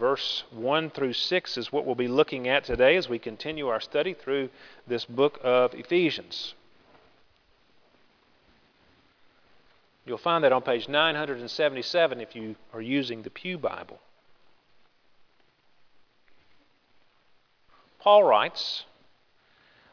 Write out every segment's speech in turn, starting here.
verse 1 through 6 is what we'll be looking at today as we continue our study through this book of Ephesians. You'll find that on page 977 if you are using the Pew Bible. Paul writes,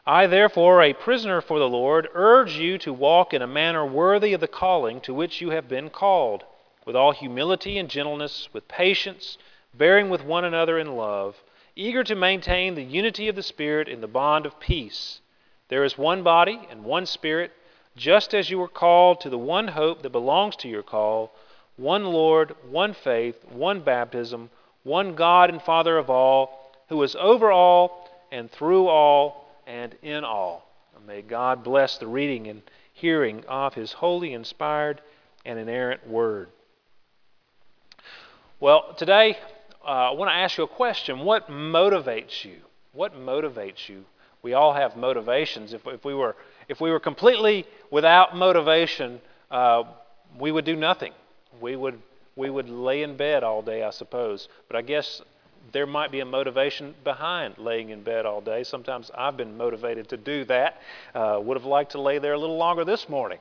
I, therefore, a prisoner for the Lord, urge you to walk in a manner worthy of the calling to which you have been called, with all humility and gentleness, with patience, bearing with one another in love, eager to maintain the unity of the Spirit in the bond of peace. There is one body and one Spirit, just as you were called to the one hope that belongs to your call one Lord, one faith, one baptism, one God and Father of all, who is over all and through all and in all. May God bless the reading and hearing of His holy, inspired, and inerrant Word. Well, today uh, I want to ask you a question. What motivates you? What motivates you? We all have motivations. If, if we were if we were completely without motivation, uh, we would do nothing. We would we would lay in bed all day, I suppose. But I guess there might be a motivation behind laying in bed all day. Sometimes I've been motivated to do that. Uh, would have liked to lay there a little longer this morning.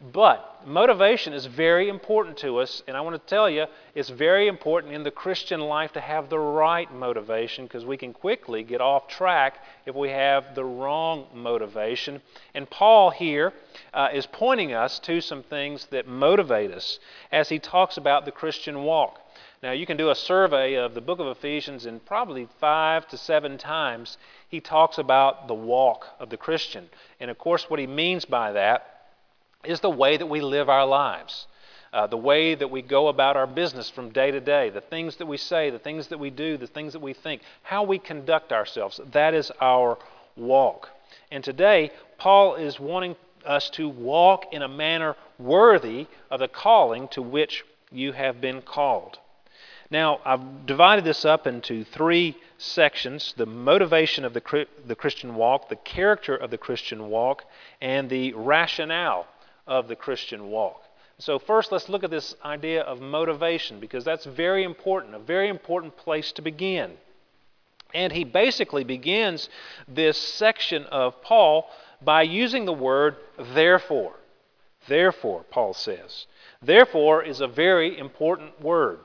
But motivation is very important to us, and I want to tell you, it's very important in the Christian life to have the right motivation because we can quickly get off track if we have the wrong motivation. And Paul here uh, is pointing us to some things that motivate us as he talks about the Christian walk. Now, you can do a survey of the book of Ephesians, and probably five to seven times he talks about the walk of the Christian. And of course, what he means by that is the way that we live our lives. Uh, the way that we go about our business from day to day, the things that we say, the things that we do, the things that we think, how we conduct ourselves. That is our walk. And today, Paul is wanting us to walk in a manner worthy of the calling to which you have been called. Now, I've divided this up into three sections the motivation of the, the Christian walk, the character of the Christian walk, and the rationale of the Christian walk. So, first, let's look at this idea of motivation because that's very important, a very important place to begin. And he basically begins this section of Paul by using the word therefore. Therefore, Paul says. Therefore is a very important word.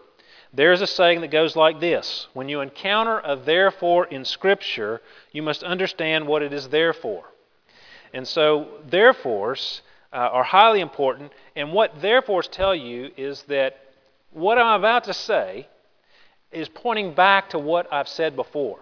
There's a saying that goes like this When you encounter a therefore in Scripture, you must understand what it is there for. And so, therefores uh, are highly important. And what therefores tell you is that what I'm about to say is pointing back to what I've said before.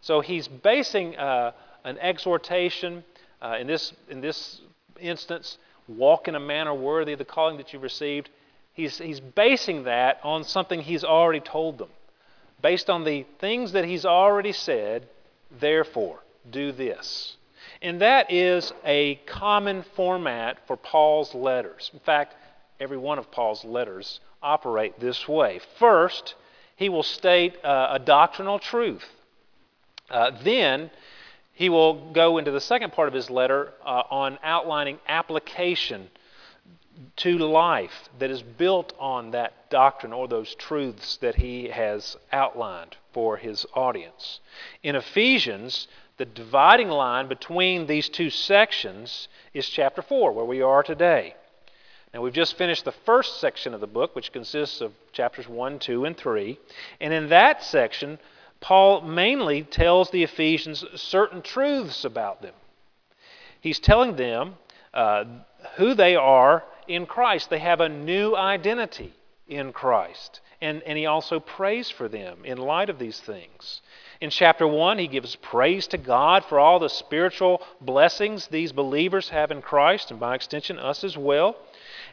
So he's basing uh, an exhortation, uh, in, this, in this instance, walk in a manner worthy of the calling that you've received. He's, he's basing that on something he's already told them. Based on the things that he's already said, therefore, do this. And that is a common format for Paul's letters. In fact, every one of Paul's letters operate this way. First, he will state uh, a doctrinal truth. Uh, then, he will go into the second part of his letter uh, on outlining application to life that is built on that doctrine or those truths that he has outlined for his audience. In Ephesians, the dividing line between these two sections is chapter 4, where we are today. Now, we've just finished the first section of the book, which consists of chapters 1, 2, and 3. And in that section, Paul mainly tells the Ephesians certain truths about them. He's telling them uh, who they are in Christ. They have a new identity in Christ. And, and he also prays for them in light of these things. In chapter 1, he gives praise to God for all the spiritual blessings these believers have in Christ, and by extension, us as well.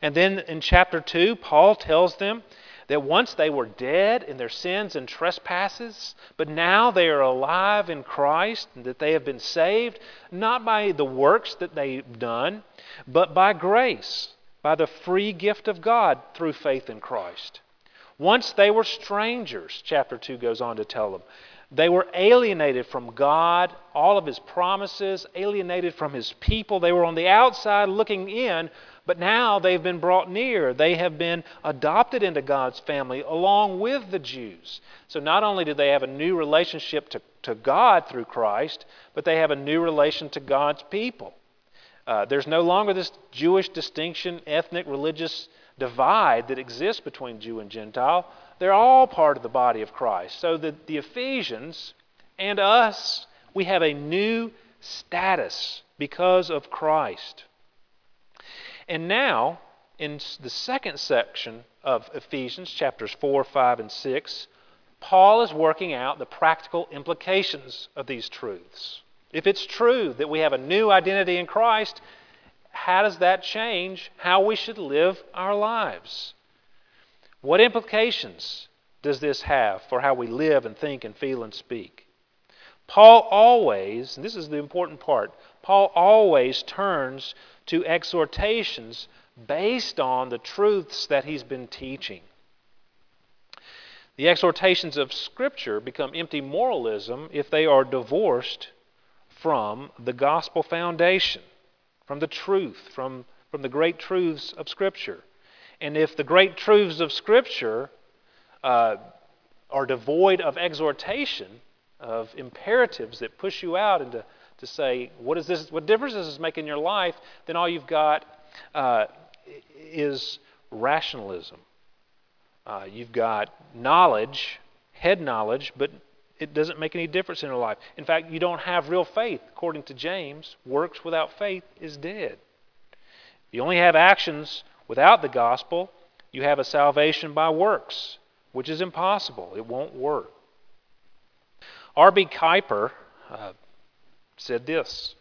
And then in chapter 2, Paul tells them that once they were dead in their sins and trespasses, but now they are alive in Christ, and that they have been saved, not by the works that they've done, but by grace, by the free gift of God through faith in Christ. Once they were strangers, chapter 2 goes on to tell them. They were alienated from God, all of His promises, alienated from His people. They were on the outside looking in, But now they've been brought near. They have been adopted into God's family along with the Jews. So not only do they have a new relationship to, to God through Christ, but they have a new relation to God's people. Uh, there's no longer this Jewish distinction, ethnic, religious divide that exists between Jew and Gentile. They're all part of the body of Christ. So the, the Ephesians and us, we have a new status because of Christ. And now, in the second section of Ephesians, chapters 4, 5, and 6, Paul is working out the practical implications of these truths. If it's true that we have a new identity in Christ, how does that change how we should live our lives? What implications does this have for how we live and think and feel and speak? Paul always, and this is the important part, Paul always turns to exhortations based on the truths that he's been teaching. The exhortations of Scripture become empty moralism if they are divorced from the gospel foundation, from the truth, from, from the great truths of Scripture. And if the great truths of Scripture uh, are devoid of exhortation, of imperatives that push you out into to say, what is this? What difference does this make in your life? Then all you've got uh, is rationalism. Uh, you've got knowledge, head knowledge, but it doesn't make any difference in your life. In fact, you don't have real faith. According to James, works without faith is dead. You only have actions without the gospel. You have a salvation by works, which is impossible. It won't work. R.B. Kuiper uh, said this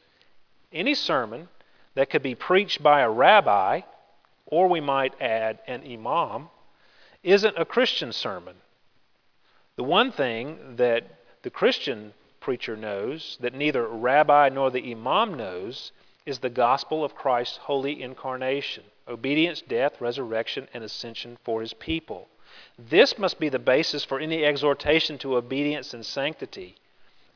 Any sermon that could be preached by a rabbi, or we might add an imam, isn't a Christian sermon. The one thing that the Christian preacher knows that neither rabbi nor the imam knows is the gospel of Christ's holy incarnation, obedience, death, resurrection, and ascension for his people. This must be the basis for any exhortation to obedience and sanctity.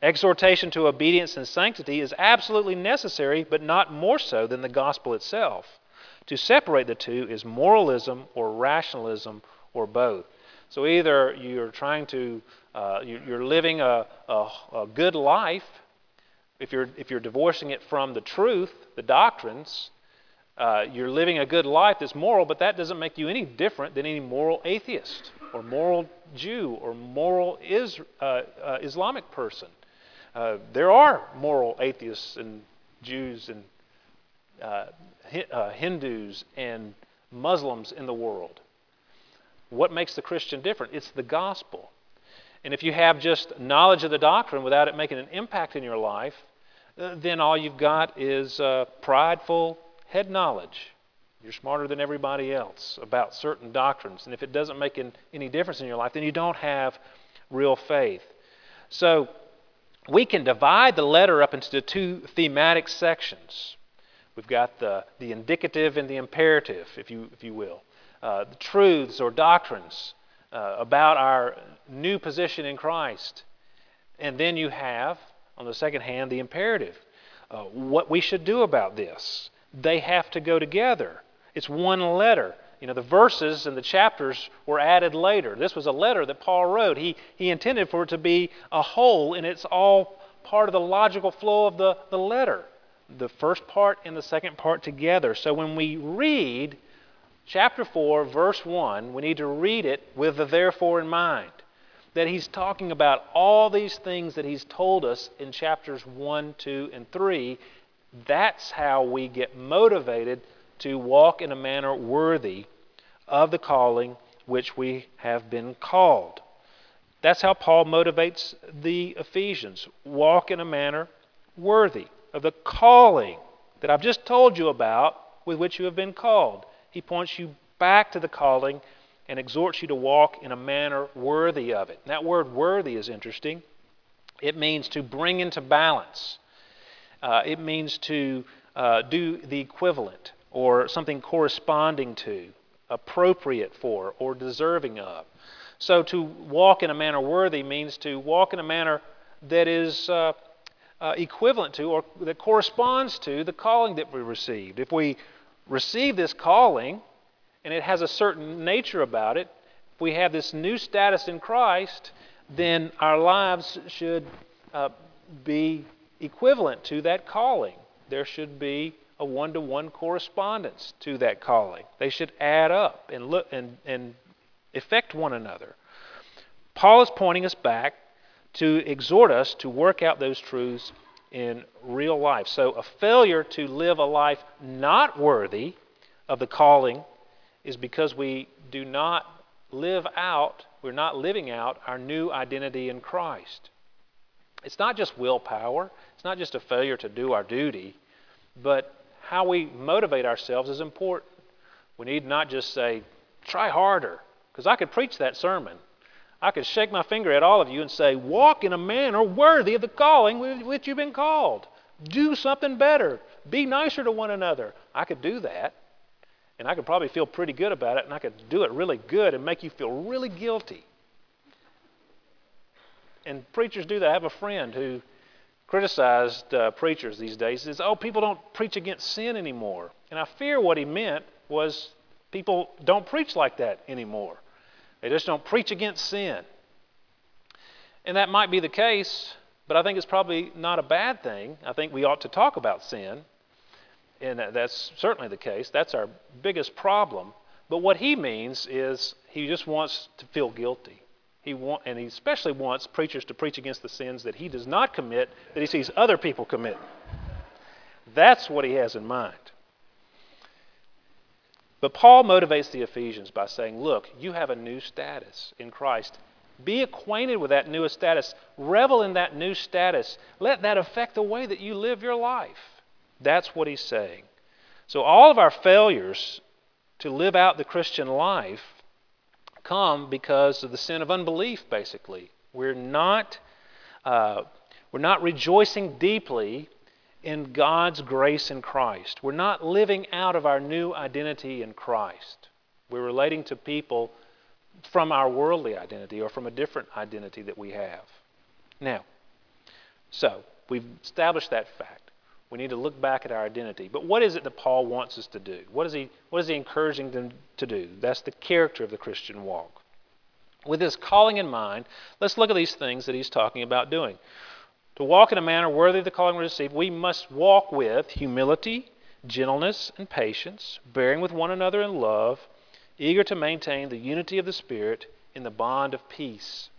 Exhortation to obedience and sanctity is absolutely necessary, but not more so than the gospel itself. To separate the two is moralism or rationalism or both. So either you're trying to, uh, you're living a, a, a good life, if you're, if you're divorcing it from the truth, the doctrines, uh, you're living a good life that's moral, but that doesn't make you any different than any moral atheist or moral Jew or moral is, uh, uh, Islamic person. Uh, there are moral atheists and Jews and uh, uh, Hindus and Muslims in the world. What makes the Christian different? It's the gospel. And if you have just knowledge of the doctrine without it making an impact in your life, then all you've got is uh, prideful head knowledge. You're smarter than everybody else about certain doctrines. And if it doesn't make any difference in your life, then you don't have real faith. So, we can divide the letter up into two thematic sections. We've got the, the indicative and the imperative, if you, if you will, uh, the truths or doctrines uh, about our new position in Christ. And then you have, on the second hand, the imperative, uh, what we should do about this. They have to go together. It's one letter. You know, the verses and the chapters were added later. This was a letter that Paul wrote. He, he intended for it to be a whole, and it's all part of the logical flow of the, the letter. The first part and the second part together. So when we read chapter 4, verse 1, we need to read it with the therefore in mind. That he's talking about all these things that he's told us in chapters 1, 2, and 3. That's how we get motivated to walk in a manner worthy of the calling which we have been called. That's how Paul motivates the Ephesians. Walk in a manner worthy of the calling that I've just told you about with which you have been called. He points you back to the calling and exhorts you to walk in a manner worthy of it. And that word worthy is interesting. It means to bring into balance, uh, it means to uh, do the equivalent or something corresponding to appropriate for, or deserving of. So to walk in a manner worthy means to walk in a manner that is uh, uh, equivalent to or that corresponds to the calling that we received. If we receive this calling, and it has a certain nature about it, if we have this new status in Christ, then our lives should uh, be equivalent to that calling. There should be a one to one correspondence to that calling. They should add up and look and, and affect one another. Paul is pointing us back to exhort us to work out those truths in real life. So, a failure to live a life not worthy of the calling is because we do not live out, we're not living out our new identity in Christ. It's not just willpower, it's not just a failure to do our duty, but how we motivate ourselves is important. We need not just say, try harder, because I could preach that sermon. I could shake my finger at all of you and say, walk in a manner worthy of the calling with which you've been called. Do something better. Be nicer to one another. I could do that. And I could probably feel pretty good about it, and I could do it really good and make you feel really guilty. And preachers do that. I have a friend who criticized uh, preachers these days. He says, "Oh, people don't preach against sin anymore." And I fear what he meant was people don't preach like that anymore. They just don't preach against sin. And that might be the case, but I think it's probably not a bad thing. I think we ought to talk about sin, and that's certainly the case. That's our biggest problem. But what he means is he just wants to feel guilty. He want, and he especially wants preachers to preach against the sins that he does not commit, that he sees other people commit. That's what he has in mind. But Paul motivates the Ephesians by saying, Look, you have a new status in Christ. Be acquainted with that new status. Revel in that new status. Let that affect the way that you live your life. That's what he's saying. So, all of our failures to live out the Christian life come because of the sin of unbelief, basically. We're not, uh, we're not rejoicing deeply in God's grace in Christ. We're not living out of our new identity in Christ. We're relating to people from our worldly identity or from a different identity that we have. Now, so we've established that fact. We need to look back at our identity. But what is it that Paul wants us to do? What is he, what is he encouraging them to do? That's the character of the Christian walk. With this calling in mind, let's look at these things that he's talking about doing. To walk in a manner worthy of the calling we receive, we must walk with humility, gentleness, and patience, bearing with one another in love, eager to maintain the unity of the Spirit in the bond of peace.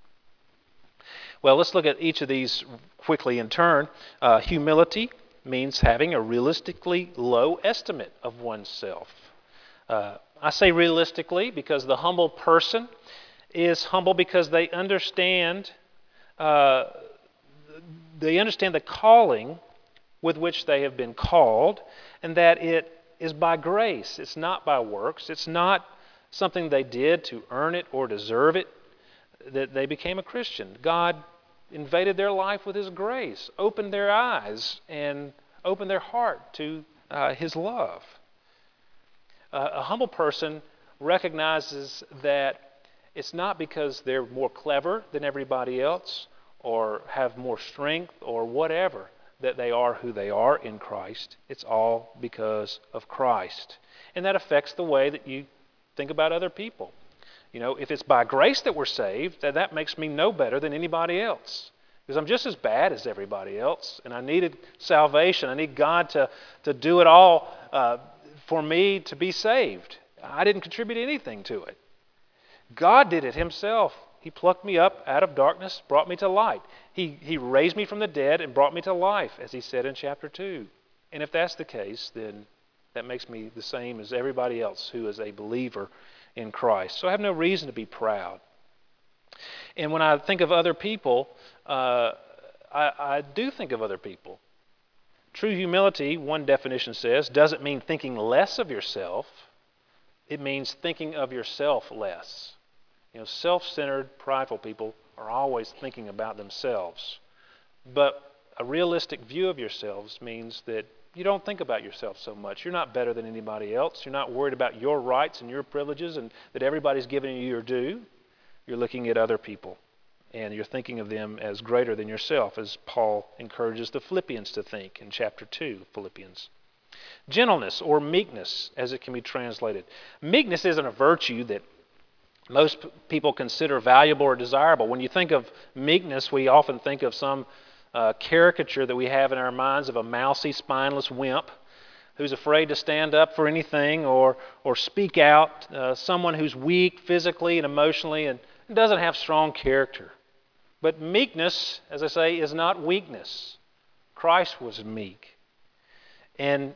Well, let's look at each of these quickly in turn. Uh, humility means having a realistically low estimate of oneself. Uh, I say realistically because the humble person is humble because they understand uh, they understand the calling with which they have been called, and that it is by grace. It's not by works. It's not something they did to earn it or deserve it that they became a Christian. God invaded their life with His grace, opened their eyes, and opened their heart to uh, His love. Uh, a humble person recognizes that it's not because they're more clever than everybody else or have more strength or whatever that they are who they are in Christ. It's all because of Christ. And that affects the way that you think about other people. You know, if it's by grace that we're saved, then that makes me no better than anybody else. Because I'm just as bad as everybody else, and I needed salvation. I need God to, to do it all uh, for me to be saved. I didn't contribute anything to it. God did it Himself. He plucked me up out of darkness, brought me to light. He, he raised me from the dead and brought me to life, as He said in chapter 2. And if that's the case, then that makes me the same as everybody else who is a believer in Christ. So I have no reason to be proud. And when I think of other people, uh, I, I do think of other people. True humility, one definition says, doesn't mean thinking less of yourself, it means thinking of yourself less. You know, self centered, prideful people are always thinking about themselves. But a realistic view of yourselves means that you don't think about yourself so much. You're not better than anybody else. You're not worried about your rights and your privileges and that everybody's giving you your due. You're looking at other people and you're thinking of them as greater than yourself, as Paul encourages the Philippians to think in chapter 2 Philippians. Gentleness or meekness, as it can be translated. Meekness isn't a virtue that most people consider valuable or desirable. When you think of meekness, we often think of some uh, caricature that we have in our minds of a mousy, spineless wimp who's afraid to stand up for anything or, or speak out, uh, someone who's weak physically and emotionally and doesn't have strong character. But meekness, as I say, is not weakness. Christ was meek. And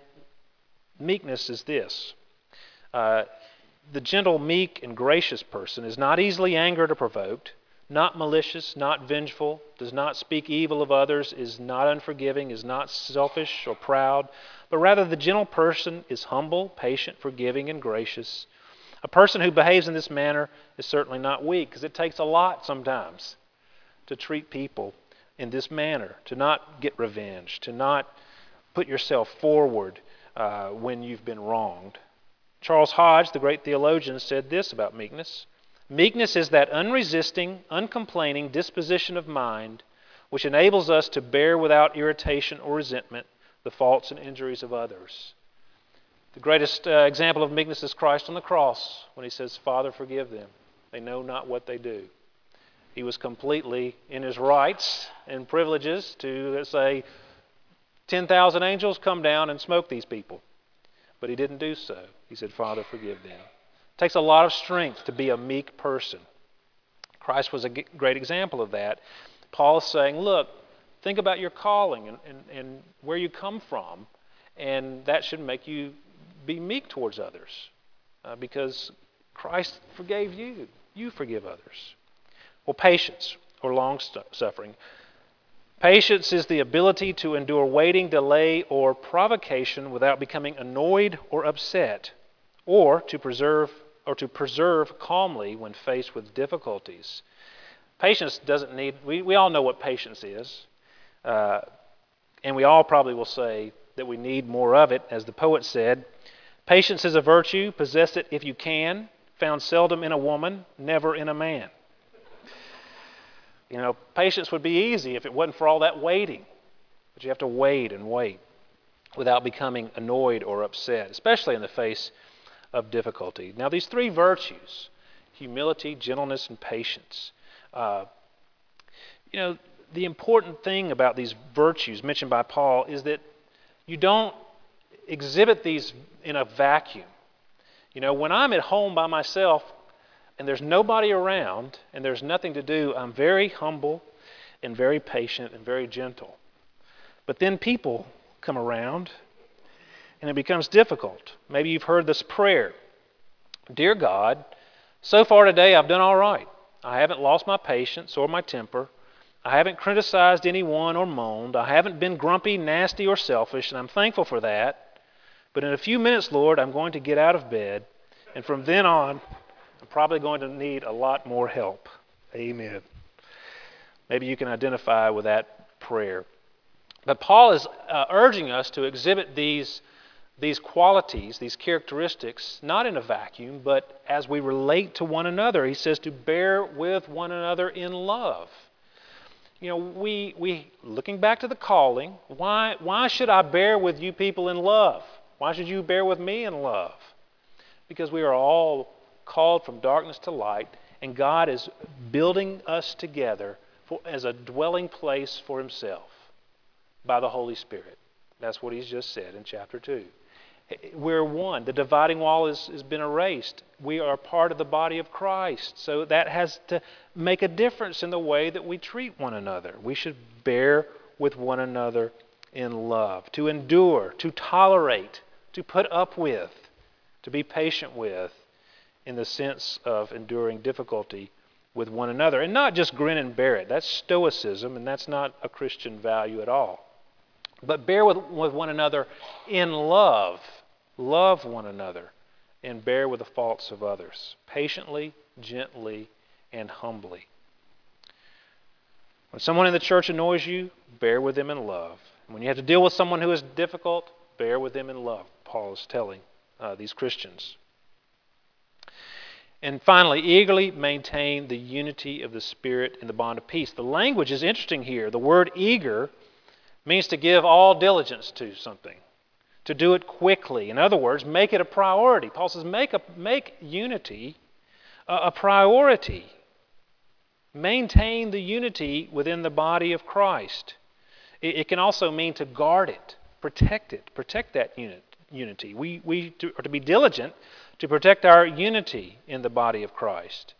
meekness is this uh, the gentle, meek, and gracious person is not easily angered or provoked, not malicious, not vengeful, does not speak evil of others, is not unforgiving, is not selfish or proud, but rather the gentle person is humble, patient, forgiving, and gracious. A person who behaves in this manner is certainly not weak, because it takes a lot sometimes to treat people in this manner, to not get revenge, to not put yourself forward uh, when you've been wronged. Charles Hodge, the great theologian, said this about meekness Meekness is that unresisting, uncomplaining disposition of mind which enables us to bear without irritation or resentment the faults and injuries of others. The greatest uh, example of meekness is Christ on the cross when he says, Father, forgive them. They know not what they do. He was completely in his rights and privileges to say, 10,000 angels come down and smoke these people. But he didn't do so. He said, Father, forgive them. Takes a lot of strength to be a meek person. Christ was a great example of that. Paul is saying, look, think about your calling and, and, and where you come from, and that should make you be meek towards others uh, because Christ forgave you. You forgive others. Well, patience or long suffering. Patience is the ability to endure waiting, delay, or provocation without becoming annoyed or upset, or to preserve or to preserve calmly when faced with difficulties. Patience doesn't need. We, we all know what patience is, uh, and we all probably will say that we need more of it, as the poet said. Patience is a virtue. Possess it if you can. Found seldom in a woman, never in a man. You know, patience would be easy if it wasn't for all that waiting. But you have to wait and wait without becoming annoyed or upset, especially in the face of difficulty. Now, these three virtues humility, gentleness, and patience. Uh, you know, the important thing about these virtues mentioned by Paul is that you don't exhibit these in a vacuum. You know, when I'm at home by myself, and there's nobody around and there's nothing to do, I'm very humble and very patient and very gentle. But then people come around and it becomes difficult. Maybe you've heard this prayer Dear God, so far today I've done all right. I haven't lost my patience or my temper. I haven't criticized anyone or moaned. I haven't been grumpy, nasty, or selfish, and I'm thankful for that. But in a few minutes, Lord, I'm going to get out of bed, and from then on, I'm probably going to need a lot more help. Amen. Maybe you can identify with that prayer. But Paul is uh, urging us to exhibit these, these qualities, these characteristics, not in a vacuum, but as we relate to one another. He says to bear with one another in love. You know, we, we looking back to the calling, why, why should I bear with you people in love? Why should you bear with me in love? Because we are all called from darkness to light, and God is building us together for, as a dwelling place for Himself by the Holy Spirit. That's what He's just said in chapter 2. We're one. The dividing wall has, been erased. We are part of the body of Christ. So that has to make a difference in the way that we treat one another. We should bear with one another in love, to endure, to tolerate, to put up with, to be patient with, in the sense of enduring difficulty with one another. And not just grin and bear it. That's stoicism, and that's not a Christian value at all. But bear with, with one another in love. Love one another and bear with the faults of others, patiently, gently, and humbly. When someone in the church annoys you, bear with them in love. When you have to deal with someone who is difficult, bear with them in love, Paul is telling uh, these Christians. And finally, eagerly maintain the unity of the Spirit in the bond of peace. The language is interesting here. The word eager means to give all diligence to something, to do it quickly. In other words, make it a priority. Paul says, make, a, make unity a, a priority. Maintain the unity within the body of Christ. It, it, can also mean to guard it, protect it, protect that unit, unity. We, we are to be diligent to protect our unity in the body of Christ.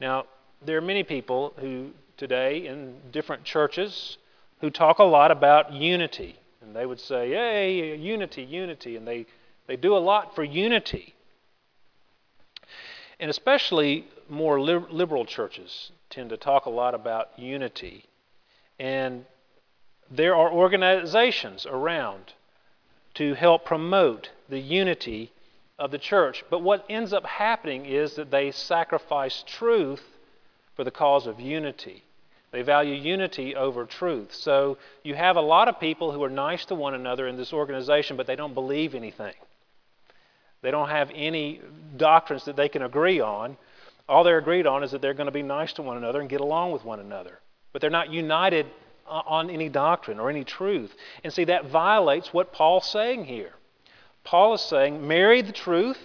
Now, there are many people who today in different churches who talk a lot about unity. And they would say, hey, unity, unity. And they, they do a lot for unity. And especially more liberal churches tend to talk a lot about unity. And there are organizations around to help promote the unity of the church. But what ends up happening is that they sacrifice truth for the cause of unity. They value unity over truth. So you have a lot of people who are nice to one another in this organization, but they don't believe anything. They don't have any doctrines that they can agree on. All they're agreed on is that they're going to be nice to one another and get along with one another. But they're not united uh, on any doctrine or any truth. And see, that violates what Paul's saying here. Paul is saying, marry the truth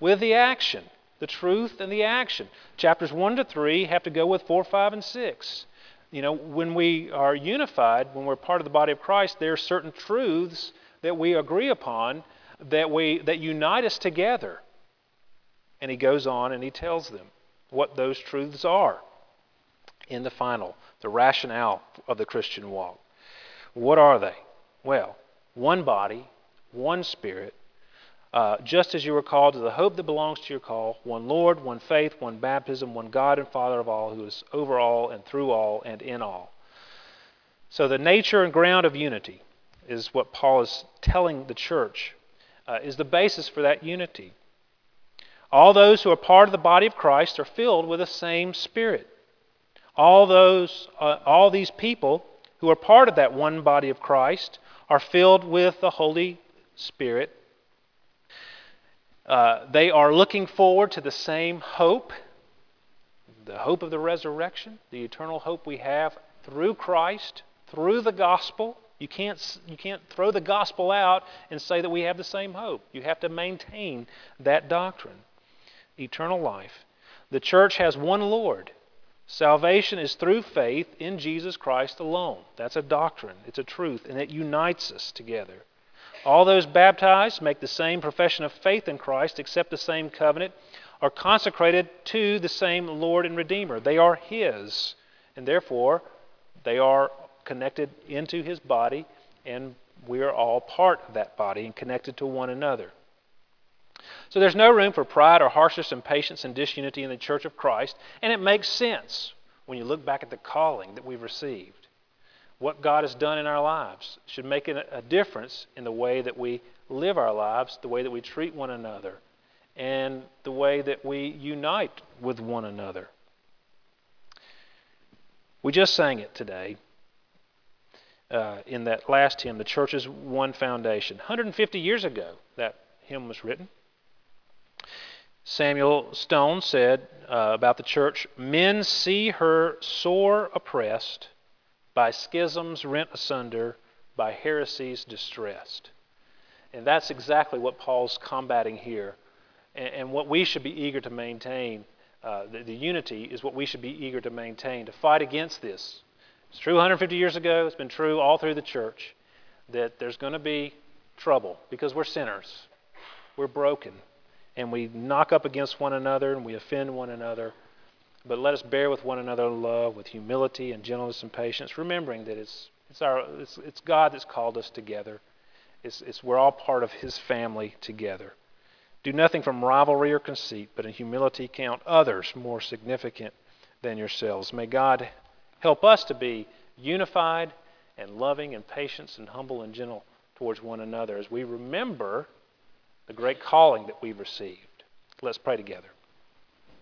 with the action. The truth and the action. Chapters 1 to 3 have to go with 4, 5, and 6 you know, when we are unified, when we're part of the body of Christ, there are certain truths that we agree upon that we that unite us together. And he goes on and he tells them what those truths are in the final, the rationale of the Christian walk. What are they? Well, one body, one spirit, uh, just as you were called to the hope that belongs to your call, one Lord, one faith, one baptism, one God and Father of all, who is over all and through all and in all. So, the nature and ground of unity is what Paul is telling the church, uh, is the basis for that unity. All those who are part of the body of Christ are filled with the same Spirit. All those, uh, all these people who are part of that one body of Christ are filled with the Holy Spirit uh, they are looking forward to the same hope, the hope of the resurrection, the eternal hope we have through Christ, through the gospel. You can't, you can't throw the gospel out and say that we have the same hope. You have to maintain that doctrine eternal life. The church has one Lord. Salvation is through faith in Jesus Christ alone. That's a doctrine, it's a truth, and it unites us together. All those baptized make the same profession of faith in Christ, accept the same covenant, are consecrated to the same Lord and Redeemer. They are His, and therefore they are connected into His body, and we are all part of that body and connected to one another. So there's no room for pride or harshness, impatience, and disunity in the church of Christ, and it makes sense when you look back at the calling that we've received what God has done in our lives should make a difference in the way that we live our lives, the way that we treat one another, and the way that we unite with one another. We just sang it today uh, in that last hymn, The Church's One Foundation. 150 years ago, that hymn was written. Samuel Stone said uh, about the church Men see her sore oppressed by schisms rent asunder, by heresies distressed. And that's exactly what Paul's combating here. And, and what we should be eager to maintain, uh, the, the unity is what we should be eager to maintain, to fight against this. It's true 150 years ago, it's been true all through the church, that there's going to be trouble because we're sinners. We're broken. And we knock up against one another and we offend one another. But let us bear with one another in love, with humility and gentleness and patience, remembering that it's, it's, our, it's, it's God that's called us together. It's, it's, we're all part of His family together. Do nothing from rivalry or conceit, but in humility count others more significant than yourselves. May God help us to be unified and loving and patient and humble and gentle towards one another as we remember the great calling that we've received. Let's pray together.